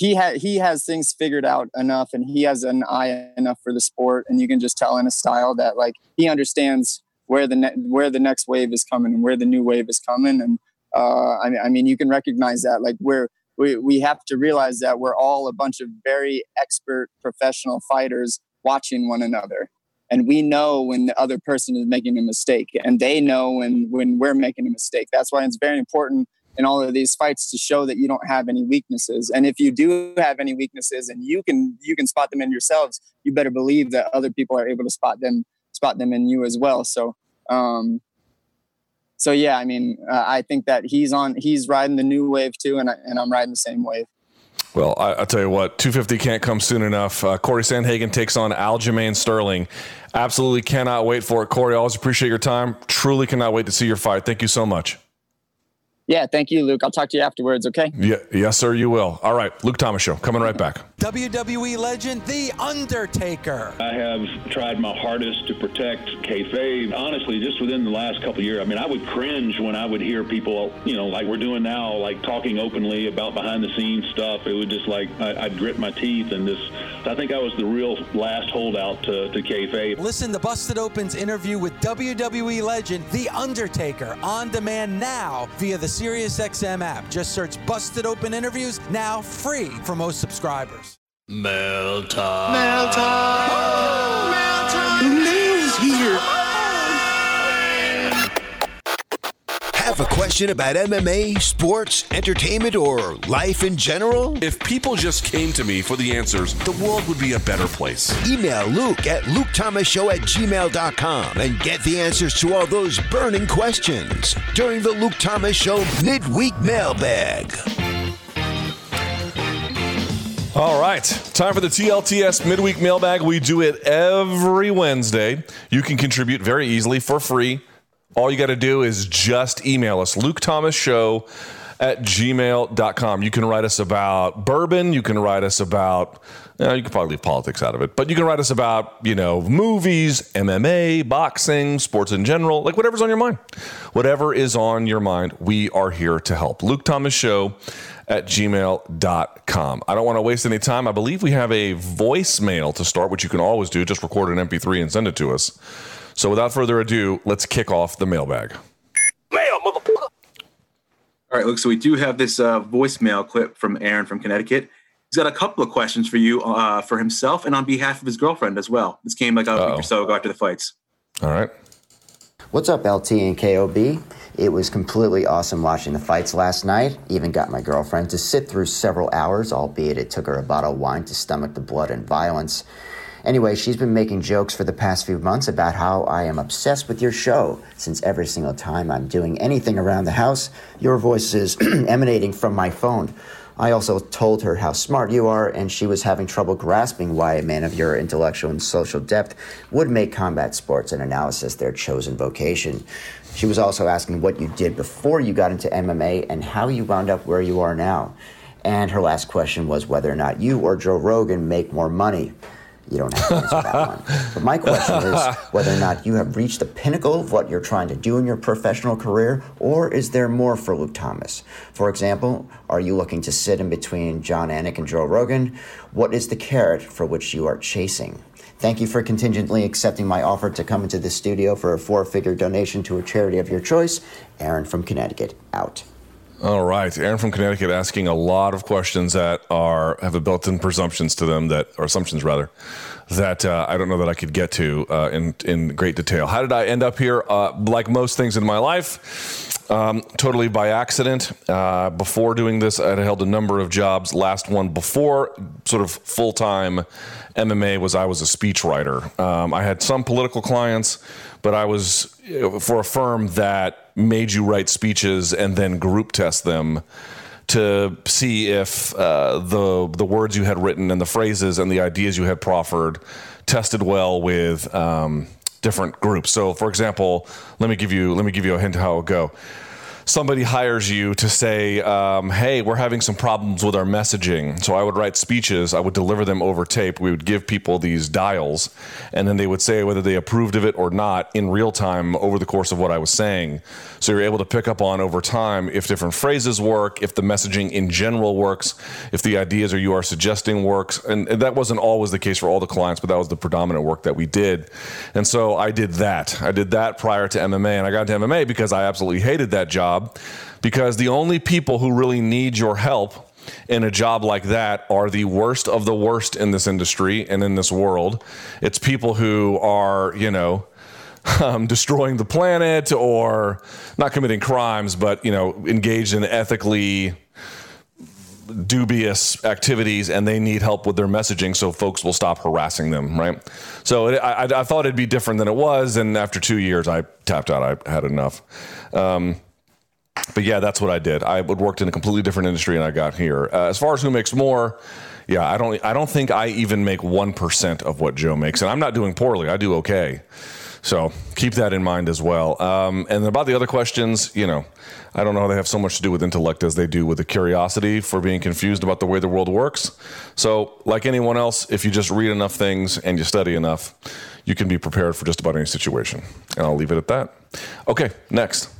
he has he has things figured out enough and he has an eye enough for the sport and you can just tell in a style that like he understands where the ne- where the next wave is coming and where the new wave is coming. And uh, I, I mean you can recognize that like we're we, we have to realize that we're all a bunch of very expert professional fighters watching one another. And we know when the other person is making a mistake and they know when when we're making a mistake. That's why it's very important in all of these fights to show that you don't have any weaknesses. And if you do have any weaknesses and you can you can spot them in yourselves, you better believe that other people are able to spot them spot them in you as well. So um so yeah, I mean, uh, I think that he's on he's riding the new wave too and I, and I'm riding the same wave. Well, I, will tell you what, 250 can't come soon enough. Uh, Cory Sandhagen takes on Aljamain Sterling. Absolutely cannot wait for it. Cory, always appreciate your time. Truly cannot wait to see your fight. Thank you so much. Yeah, thank you, Luke. I'll talk to you afterwards, okay? Yeah, yes, sir, you will. All right, Luke Thomas Show, coming right back. WWE legend, The Undertaker. I have tried my hardest to protect kayfabe. Honestly, just within the last couple years, I mean, I would cringe when I would hear people, you know, like we're doing now, like talking openly about behind the scenes stuff. It would just like, I, would grit my teeth and just, I think I was the real last holdout to, to kayfabe. Listen to Busted Open's interview with WWE legend, The Undertaker, on demand now via the SiriusXM app. Just search Busted Open Interviews now free for most subscribers. Mail time. Mail time. Mail time. Have a question about MMA, sports, entertainment, or life in general? If people just came to me for the answers, the world would be a better place. Email Luke at LukeThomasShow at gmail.com and get the answers to all those burning questions during the Luke Thomas Show Midweek Mailbag. All right, time for the TLTS midweek mailbag. We do it every Wednesday. You can contribute very easily for free all you got to do is just email us, Luke Thomas Show at gmail.com. You can write us about bourbon. You can write us about, you, know, you can probably leave politics out of it, but you can write us about, you know, movies, MMA, boxing, sports in general, like whatever's on your mind. Whatever is on your mind, we are here to help. Luke Thomas Show at gmail.com. I don't want to waste any time. I believe we have a voicemail to start, which you can always do. Just record an MP3 and send it to us. So without further ado, let's kick off the mailbag. Mail, motherfucker. All right, look, so we do have this uh, voicemail clip from Aaron from Connecticut. He's got a couple of questions for you uh, for himself and on behalf of his girlfriend as well. This came like a Uh-oh. week or so ago after the fights. All right. What's up, LT and KOB? It was completely awesome watching the fights last night. Even got my girlfriend to sit through several hours, albeit it took her a bottle of wine to stomach the blood and violence. Anyway, she's been making jokes for the past few months about how I am obsessed with your show, since every single time I'm doing anything around the house, your voice is emanating from my phone. I also told her how smart you are, and she was having trouble grasping why a man of your intellectual and social depth would make combat sports and analysis their chosen vocation. She was also asking what you did before you got into MMA and how you wound up where you are now. And her last question was whether or not you or Joe Rogan make more money. You don't have to answer that one. But my question is whether or not you have reached the pinnacle of what you're trying to do in your professional career, or is there more for Luke Thomas? For example, are you looking to sit in between Jon Anik and Joe Rogan? What is the carrot for which you are chasing? Thank you for contingently accepting my offer to come into the studio for a four figure donation to a charity of your choice. Aaron from Connecticut, out. All right, Aaron from Connecticut asking a lot of questions that are have a built-in presumptions to them that or assumptions rather that uh, I don't know that I could get to uh, in in great detail. How did I end up here? Uh, like most things in my life, um, totally by accident. Uh, before doing this, I had held a number of jobs. Last one before sort of full time MMA was I was a speechwriter. Um, I had some political clients, but I was for a firm that made you write speeches and then group test them to see if uh, the the words you had written and the phrases and the ideas you had proffered tested well with um, different groups. So, for example, let me give you let me give you a hint how it go somebody hires you to say, um, "Hey, we're having some problems with our messaging." So I would write speeches. I would deliver them over tape. We would give people these dials, and then they would say whether they approved of it or not in real time over the course of what I was saying. So you're able to pick up on over time if different phrases work, if the messaging in general works, if the ideas or you are suggesting works, and, and that wasn't always the case for all the clients, but that was the predominant work that we did. And so I did that. I did that prior to MMA, and I got into MMA because I absolutely hated that job job because the only people who really need your help in a job like that are the worst of the worst in this industry and in this world. It's people who are, you know, um, destroying the planet or not committing crimes, but, you know, engaged in ethically dubious activities and they need help with their messaging so folks will stop harassing them right? So it, I, I, thought it'd be different than it was and after two years i tapped out. I had enough. Um, but yeah, that's what I did. I would worked in a completely different industry, and I got here. Uh, as far as who makes more, yeah, I don't. I don't think I even make one percent of what Joe makes, and I'm not doing poorly. I do okay. So keep that in mind as well. Um, and about the other questions, you know, I don't know they have so much to do with intellect as they do with the curiosity for being confused about the way the world works. So, like anyone else, if you just read enough things and you study enough, you can be prepared for just about any situation. And I'll leave it at that. Okay, next.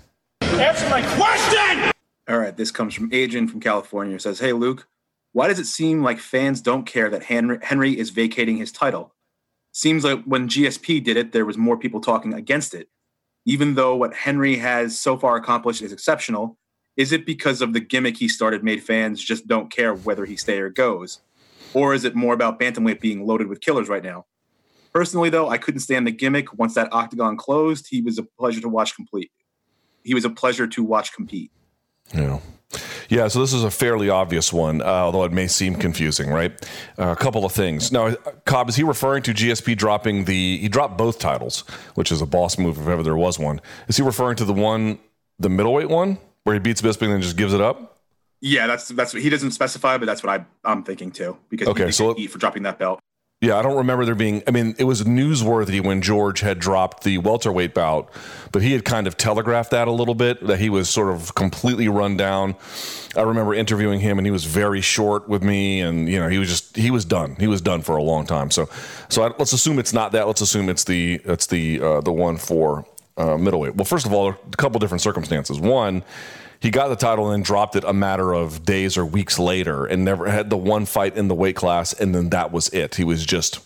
Answer my question! All right, this comes from Adrian from California. Says, Hey, Luke, why does it seem like fans don't care that Henry, Henry is vacating his title? Seems like when GSP did it, there was more people talking against it. Even though what Henry has so far accomplished is exceptional, is it because of the gimmick he started made fans just don't care whether he stay or goes? Or is it more about bantamweight being loaded with killers right now? Personally, though, I couldn't stand the gimmick. Once that octagon closed, he was a pleasure to watch complete. He was a pleasure to watch compete. Yeah. Yeah, so this is a fairly obvious one, uh, although it may seem confusing, right? Uh, a couple of things. Now, Cobb, is he referring to GSP dropping the, he dropped both titles, which is a boss move if ever there was one. Is he referring to the one, the middleweight one, where he beats Bisping and then just gives it up? Yeah, that's that's what he doesn't specify, but that's what I, I'm thinking too, because okay, he so for dropping that belt. Yeah, I don't remember there being. I mean, it was newsworthy when George had dropped the welterweight bout, but he had kind of telegraphed that a little bit that he was sort of completely run down. I remember interviewing him, and he was very short with me, and you know, he was just he was done. He was done for a long time. So, so I, let's assume it's not that. Let's assume it's the it's the uh, the one for uh, middleweight. Well, first of all, a couple different circumstances. One he got the title and then dropped it a matter of days or weeks later and never had the one fight in the weight class and then that was it. He was just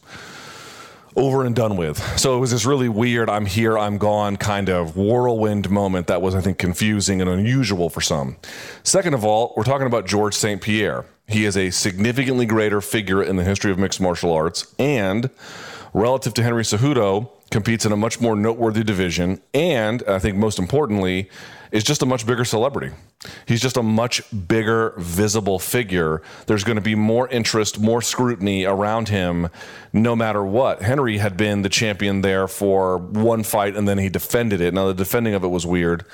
over and done with. So it was this really weird i'm here i'm gone kind of whirlwind moment that was i think confusing and unusual for some. Second of all we're talking about george st pierre. He is a significantly greater figure in the history of mixed martial arts and relative to henry cejudo competes in a much more noteworthy division and i think most importantly is just a much bigger celebrity. He's just a much bigger, visible figure. There's going to be more interest, more scrutiny around him no matter what. Henry had been the champion there for one fight and then he defended it. Now, the defending of it was weird,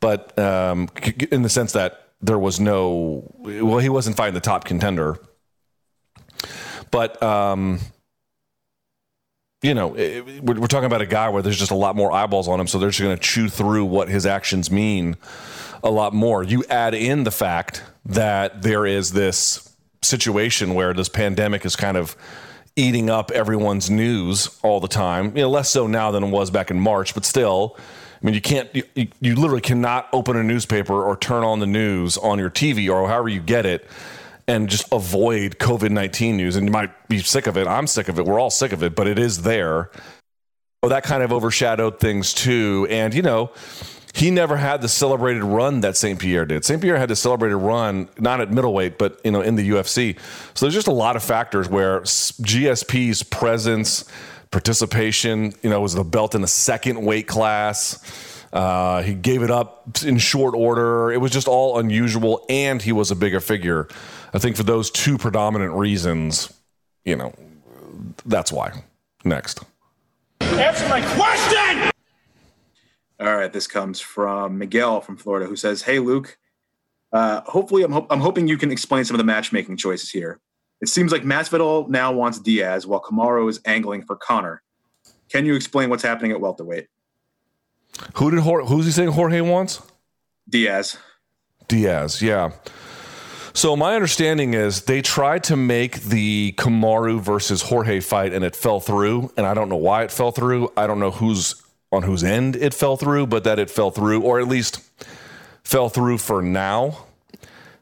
but um, in the sense that there was no, well, he wasn't fighting the top contender. But um, you know, we're, talking about a guy where there's just a lot more eyeballs on him, so they're just going to chew through what his actions mean a lot more. You add in the fact that there is this situation where this pandemic is kind of eating up everyone's news all the time. You know, less so now than it was back in March, but still. I mean, you can't, you, you literally cannot open a newspaper or turn on the news on your TV or however you get it and just avoid COVID 19 news. And you might be sick of it. I'm sick of it. We're all sick of it, but it is there. Oh, that kind of overshadowed things too. And, you know, he never had the celebrated run that St. Pierre did. St. Pierre had the celebrated run, not at middleweight, but, you know, in the UFC. So there's just a lot of factors where GSP's presence, participation, you know, was the belt in the second weight class. Uh, he gave it up in short order. It was just all unusual, and he was a bigger figure. I think for those two predominant reasons, you know, that's why. Next. Answer my question! All right, this comes from Miguel from Florida who says, Hey, Luke, uh, hopefully, I'm, ho- I'm hoping you can explain some of the matchmaking choices here. It seems like Masvidal now wants Diaz while Kamaru is angling for Conor. Can you explain what's happening at welterweight? Who did Jorge, who's he saying Jorge wants? Diaz. Diaz, yeah. So my understanding is they tried to make the Kamaru versus Jorge fight and it fell through, and I don't know why it fell through. I don't know who's on whose end it fell through, but that it fell through, or at least fell through for now.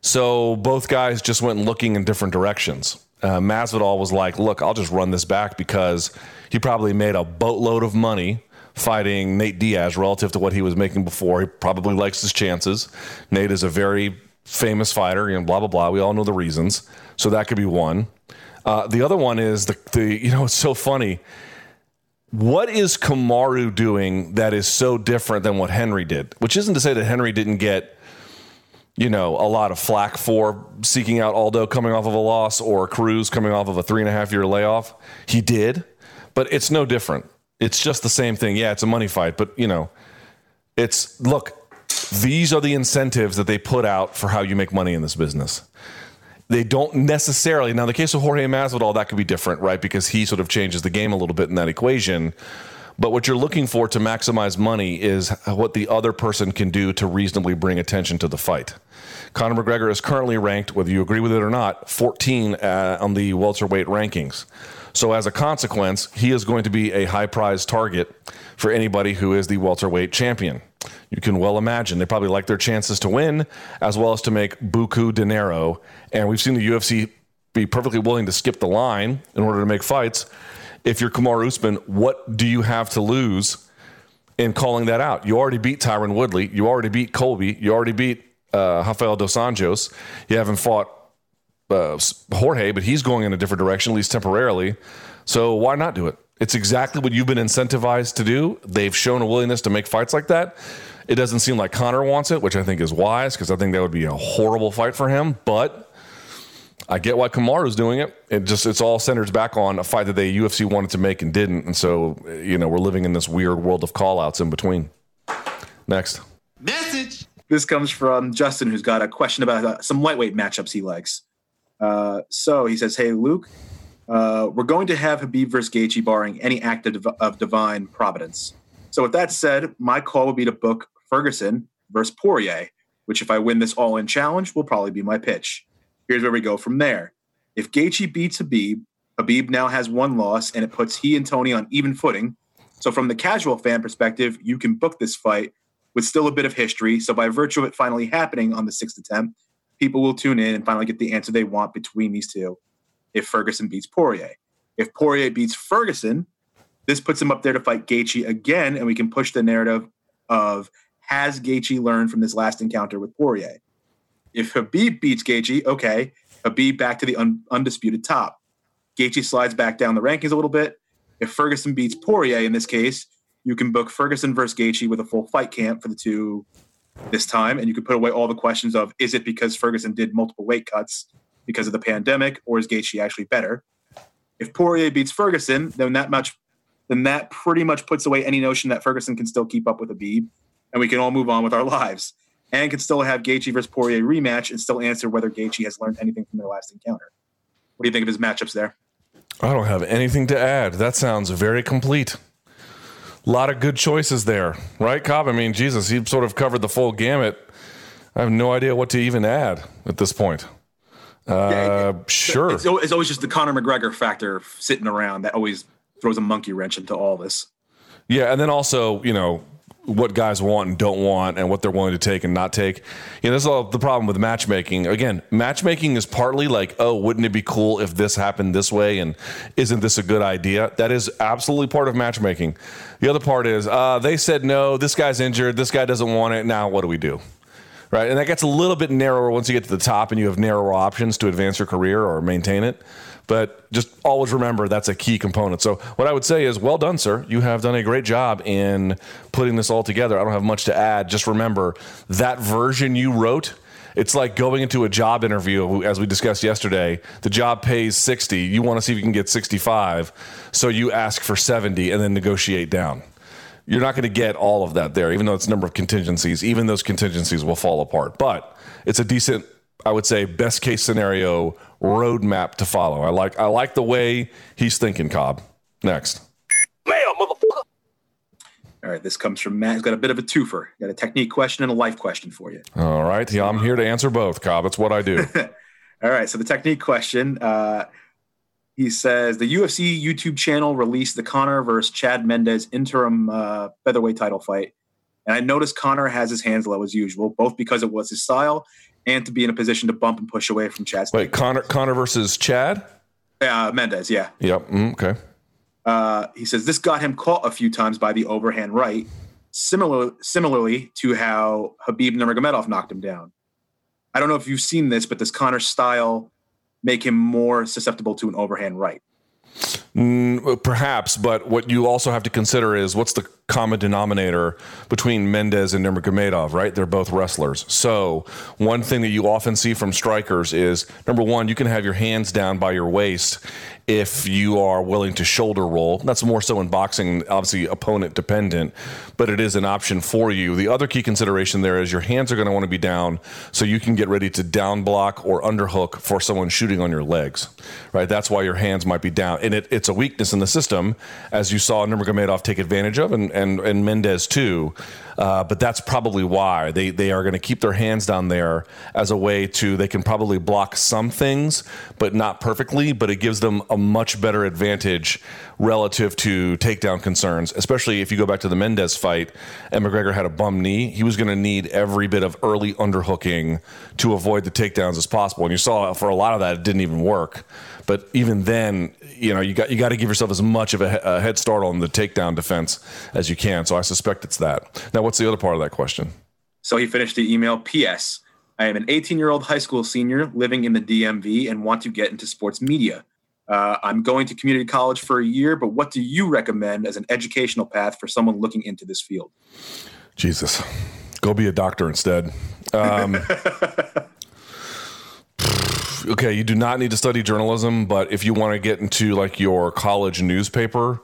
So both guys just went looking in different directions. Uh, Masvidal was like, "Look, I'll just run this back because he probably made a boatload of money." Fighting Nate Diaz relative to what he was making before. He probably likes his chances. Nate is a very famous fighter, you know, blah blah blah. We all know the reasons, so that could be one. Uh, the other one is the the you know it's so funny. What is Kamaru doing that is so different than what Henry did? Which isn't to say that Henry didn't get you know a lot of flack for seeking out Aldo coming off of a loss or Cruz coming off of a three and a half year layoff. He did, but it's no different. It's just the same thing. Yeah, it's a money fight, but you know, it's look these are the incentives that they put out for how you make money in this business. They don't necessarily. Now, the case of Jorge Masvidal, that could be different, right? Because he sort of changes the game a little bit in that equation. But what you're looking for to maximize money is what the other person can do to reasonably bring attention to the fight. Conor McGregor is currently ranked, whether you agree with it or not, 14 uh, on the welterweight rankings. So, as a consequence, he is going to be a high prize target for anybody who is the welterweight champion. You can well imagine they probably like their chances to win as well as to make buku dinero. And we've seen the UFC be perfectly willing to skip the line in order to make fights. If you're Kamaru Usman, what do you have to lose in calling that out? You already beat Tyron Woodley. You already beat Colby. You already beat uh, Rafael Dos Anjos. You haven't fought uh, Jorge, but he's going in a different direction, at least temporarily. So why not do it? It's exactly what you've been incentivized to do. They've shown a willingness to make fights like that. It doesn't seem like Conor wants it, which I think is wise because I think that would be a horrible fight for him. But I get why Kamaru's doing it. It just it's all centers back on a fight that the UFC wanted to make and didn't, and so you know we're living in this weird world of call outs in between. Next message. This comes from Justin, who's got a question about uh, some lightweight matchups he likes. Uh, so he says, "Hey Luke, uh, we're going to have Khabib versus Gaethje, barring any act of, of divine providence. So with that said, my call would be to book Ferguson versus Poirier, which if I win this all-in challenge, will probably be my pitch. Here's where we go from there. If Gaethje beats Khabib, Khabib now has one loss, and it puts he and Tony on even footing. So from the casual fan perspective, you can book this fight with still a bit of history. So by virtue of it finally happening on the sixth attempt, people will tune in and finally get the answer they want between these two if Ferguson beats Poirier. If Poirier beats Ferguson, this puts him up there to fight Gaethje again, and we can push the narrative of has Gaethje learned from this last encounter with Poirier? If Khabib beats Gaethje, okay, Khabib back to the un- undisputed top. Gaethje slides back down the rankings a little bit. If Ferguson beats Poirier in this case, you can book Ferguson versus Gaethje with a full fight camp for the two this time, and you can put away all the questions of is it because Ferguson did multiple weight cuts because of the pandemic, or is Gaethje actually better? If Poirier beats Ferguson, then that much, then that pretty much puts away any notion that Ferguson can still keep up with Khabib, and we can all move on with our lives, and can still have Gaethje versus Poirier rematch and still answer whether Gaethje has learned anything from their last encounter. What do you think of his matchups there? I don't have anything to add. That sounds very complete. A lot of good choices there, right, Cobb? I mean, Jesus, he sort of covered the full gamut. I have no idea what to even add at this point. Uh, yeah, sure. It's, it's, always just the Conor McGregor factor sitting around that always throws a monkey wrench into all this. Yeah, and then also, you know, what guys want and don't want and what they're willing to take and not take. You know, this is all the problem with matchmaking. Again, matchmaking is partly like, oh, wouldn't it be cool if this happened this way and isn't this a good idea? That is absolutely part of matchmaking. The other part is uh, they said no, this guy's injured, this guy doesn't want it. Now what do we do? Right? And that gets a little bit narrower once you get to the top and you have narrower options to advance your career or maintain it. But just always remember that's a key component. So, what I would say is, well done, sir. You have done a great job in putting this all together. I don't have much to add. Just remember that version you wrote. It's like going into a job interview, as we discussed yesterday. The job pays 60. You want to see if you can get 65. So you ask for 70 and then negotiate down you're not going to get all of that there, even though it's a number of contingencies. Even those contingencies will fall apart. But it's a decent, I would say, best case scenario roadmap to follow. I like I like the way he's thinking, Cobb. Next. Mail, motherfucker. All right, this comes from Matt. He's got a bit of a twofer. Got a technique question and a life question for you. All right, yeah, I'm here to answer both, Cobb. It's what I do. All right, so the technique question. Uh, he says the UFC YouTube channel released the Conor versus Chad Mendes interim uh, featherweight title fight, and I noticed Conor has his hands low as usual, both because it was his style and to be in a position to bump and push away from Chad. Wait, Conor Conor versus Chad? Yeah, uh, Mendes. Yeah. Yep. Mm, okay. Uh, he says this got him caught a few times by the overhand right, similar similarly to how Khabib Nurmagomedov knocked him down. I don't know if you've seen this, but this Conor style make him more susceptible to an overhand right. Mm, perhaps, but what you also have to consider is what's the common denominator between Mendes and Nurmagomedov, right? They're both wrestlers. So, one thing that you often see from strikers is number one, you can have your hands down by your waist if you are willing to shoulder roll. That's more so in boxing, obviously opponent dependent, but it is an option for you. The other key consideration there is your hands are going to want to be down so you can get ready to down block or underhook for someone shooting on your legs, right? That's why your hands might be down. And it, it's a weakness in the system, as you saw Nurmagomedov take advantage of, and, and, and Mendes too. Uh, but that's probably why they, they are going to keep their hands down there as a way to they can probably block some things, but not perfectly. But it gives them a much better advantage relative to takedown concerns, especially if you go back to the Mendes fight and McGregor had a bum knee. He was going to need every bit of early underhooking to avoid the takedowns as possible. And you saw for a lot of that, it didn't even work. But even then, you know, you got you got to give yourself as much of a, a, head start on the takedown defense as you can. So I suspect it's that. Now, what's the other part of that question? So he finished the email. P.S. I am an 18 year old high school senior living in the DMV and want to get into sports media. Uh, I'm going to community college for a year, but what do you recommend as an educational path for someone looking into this field? Jesus, go be a doctor instead. Um, okay, you do not need to study journalism, but if you want to get into like your college newspaper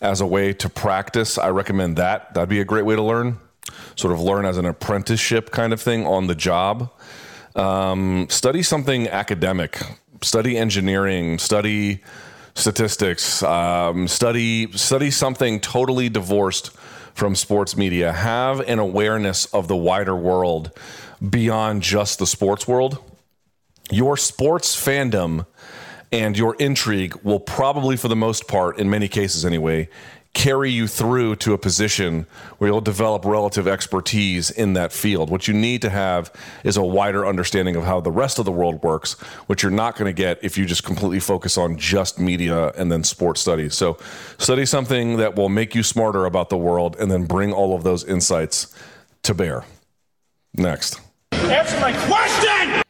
as a way to practice, I recommend that. That'd be a great way to learn. Sort of learn as an apprenticeship kind of thing on the job. Um, study something academic. Study engineering. Study statistics. Um, study study something totally divorced from sports media. Have an awareness of the wider world beyond just the sports world your sports fandom and your intrigue will probably, for the most part, in many cases anyway, carry you through to a position where you'll develop relative expertise in that field. What you need to have is a wider understanding of how the rest of the world works, which you're not going to get if you just completely focus on just media and then sports studies. So, study something that will make you smarter about the world and then bring all of those insights to bear. Next. Answer my question!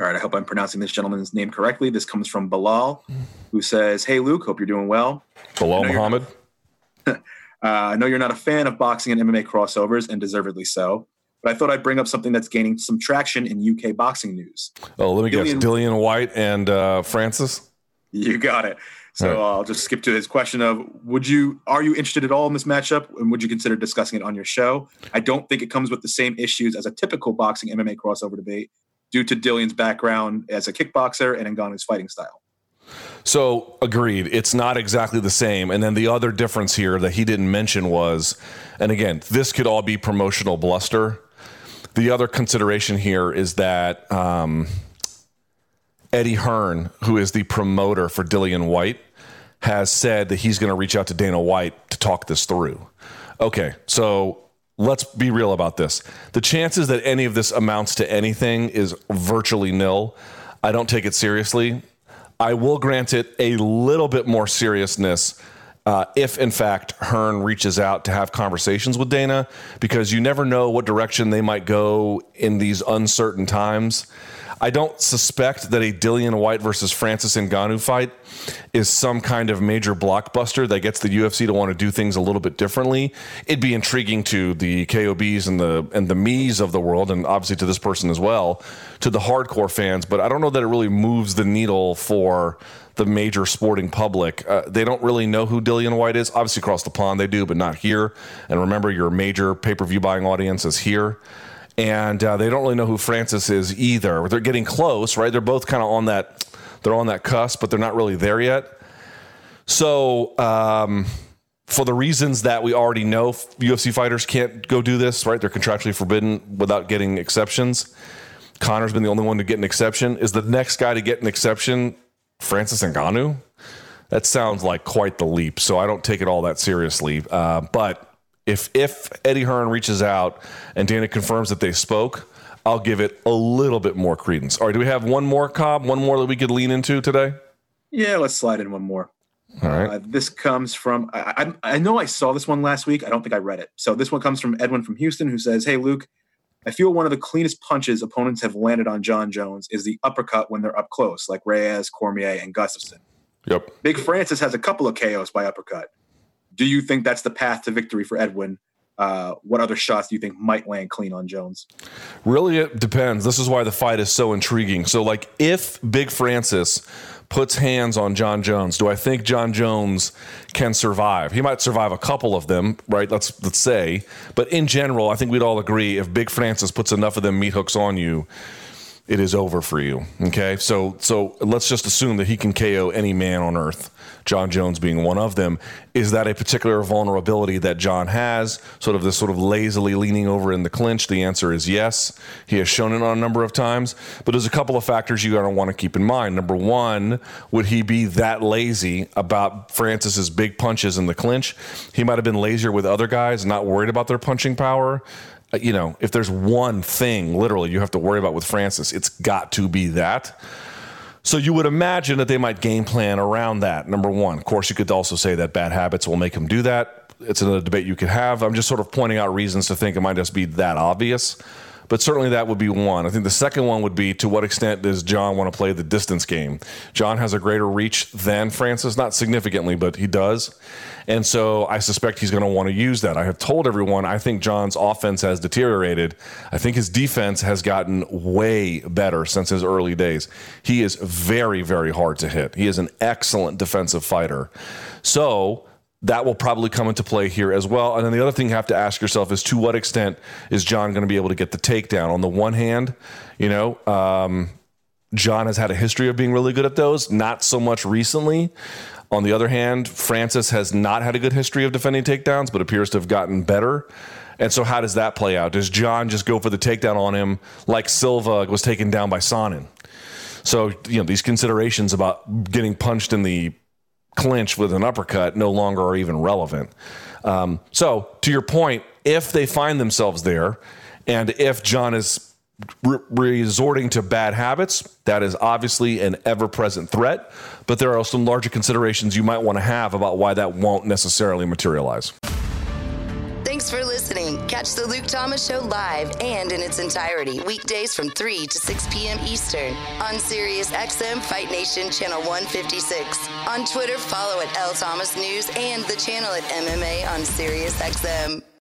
All right, I hope I'm pronouncing this gentleman's name correctly. This comes from Bilal, who says, Hey, Luke, hope you're doing well. Bilal Muhammad. uh, I know you're not a fan of boxing and MMA crossovers, and deservedly so, but I thought I'd bring up something that's gaining some traction in UK boxing news. Oh, let me Dillian, guess Dillian Whyte and uh, Francis? You got it. So right. I'll just skip to his question of would you are you interested at all in this matchup and would you consider discussing it on your show? I don't think it comes with the same issues as a typical boxing MMA crossover debate, due to Dillian's background as a kickboxer and Ngannou's fighting style. So agreed. It's not exactly the same. And then the other difference here that he didn't mention was, and again, this could all be promotional bluster. The other consideration here is that um, Eddie Hearn, who is the promoter for Dillian Whyte, has said that he's going to reach out to Dana White to talk this through. Okay, so let's be real about this. The chances that any of this amounts to anything is virtually nil. I don't take it seriously. I will grant it a little bit more seriousness uh, if, in fact, Hearn reaches out to have conversations with Dana, because you never know what direction they might go in these uncertain times. I don't suspect that a Dillian Whyte versus Francis Ngannou fight is some kind of major blockbuster that gets the UFC to want to do things a little bit differently. It'd be intriguing to the KOBs and the and the me's of the world, and obviously to this person as well, to the hardcore fans. But I don't know that it really moves the needle for the major sporting public. Uh, they don't really know who Dillian Whyte is. Obviously, across the pond they do, but not here. And remember, your major pay per view buying audience is here and uh, they don't really know who Francis is either. They're getting close, right? They're both kind of on that they're on that cusp, but they're not really there yet. So, um, for the reasons that we already know, UFC fighters can't go do this, right? They're contractually forbidden without getting exceptions. Conor's been the only one to get an exception. Is the next guy to get an exception Francis Ngannou? That sounds like quite the leap. So I don't take it all that seriously. Uh, but if if Eddie Hearn reaches out and Dana confirms that they spoke, I'll give it a little bit more credence. All right, do we have one more Cobb? One more that we could lean into today? Yeah, let's slide in one more. All right. Uh, this comes from I, I, I know I saw this one last week. I don't think I read it. So this one comes from Edwin from Houston, who says, "Hey Luke, I feel one of the cleanest punches opponents have landed on Jon Jones is the uppercut when they're up close, like Reyes, Cormier, and Gustafsson. Yep. Big Francis has a couple of KOs by uppercut do you think that's the path to victory for Edwin? Uh, what other shots do you think might land clean on Jones? Really, it depends. This is why the fight is so intriguing. So, like, if Big Francis puts hands on Jon Jones, do I think Jon Jones can survive? He might survive a couple of them, right? Let's let's say, but in general, I think we'd all agree if Big Francis puts enough of them meat hooks on you, it is over for you. Okay, so so let's just assume that he can KO any man on earth. Jon Jones being one of them. Is that a particular vulnerability that Jon has? Sort of this sort of lazily leaning over in the clinch? The answer is yes. He has shown it on a number of times. But there's a couple of factors you're going to want to keep in mind. Number one, would he be that lazy about Francis's big punches in the clinch? He might have been lazier with other guys, not worried about their punching power uh, you know, if there's one thing literally you have to worry about with Francis, it's got to be that. So you would imagine that they might game plan around that. Number one, of course, you could also say that bad habits will make him do that. It's another debate you could have. I'm just sort of pointing out reasons to think it might just be that obvious. But certainly that would be one. I think the second one would be to what extent does Jon want to play the distance game? Jon has a greater reach than Francis, not significantly, but he does. And so I suspect he's going to want to use that. I have told everyone I think Jon's offense has deteriorated. I think his defense has gotten way better since his early days. He is very, very hard to hit. He is an excellent defensive fighter. So that will probably come into play here as well. And then the other thing you have to ask yourself is to what extent is Jon going to be able to get the takedown? On the one hand, you know, um, Jon has had a history of being really good at those, not so much recently. On the other hand, Francis has not had a good history of defending takedowns, but appears to have gotten better. And so, how does that play out? Does Jon just go for the takedown on him like Silva was taken down by Sonnen? So, you know, these considerations about getting punched in the clinch with an uppercut no longer are even relevant. Um, so, to your point, if they find themselves there, and if Jon is re- resorting to bad habits, that is obviously an ever present threat. But there are some larger considerations you might want to have about why that won't necessarily materialize. Thanks for listening. Catch the Luke Thomas Show live and in its entirety weekdays from 3 to 6 p.m. Eastern on Sirius XM Fight Nation Channel 156. On Twitter, follow at L Thomas News and the channel at MMA on Sirius XM.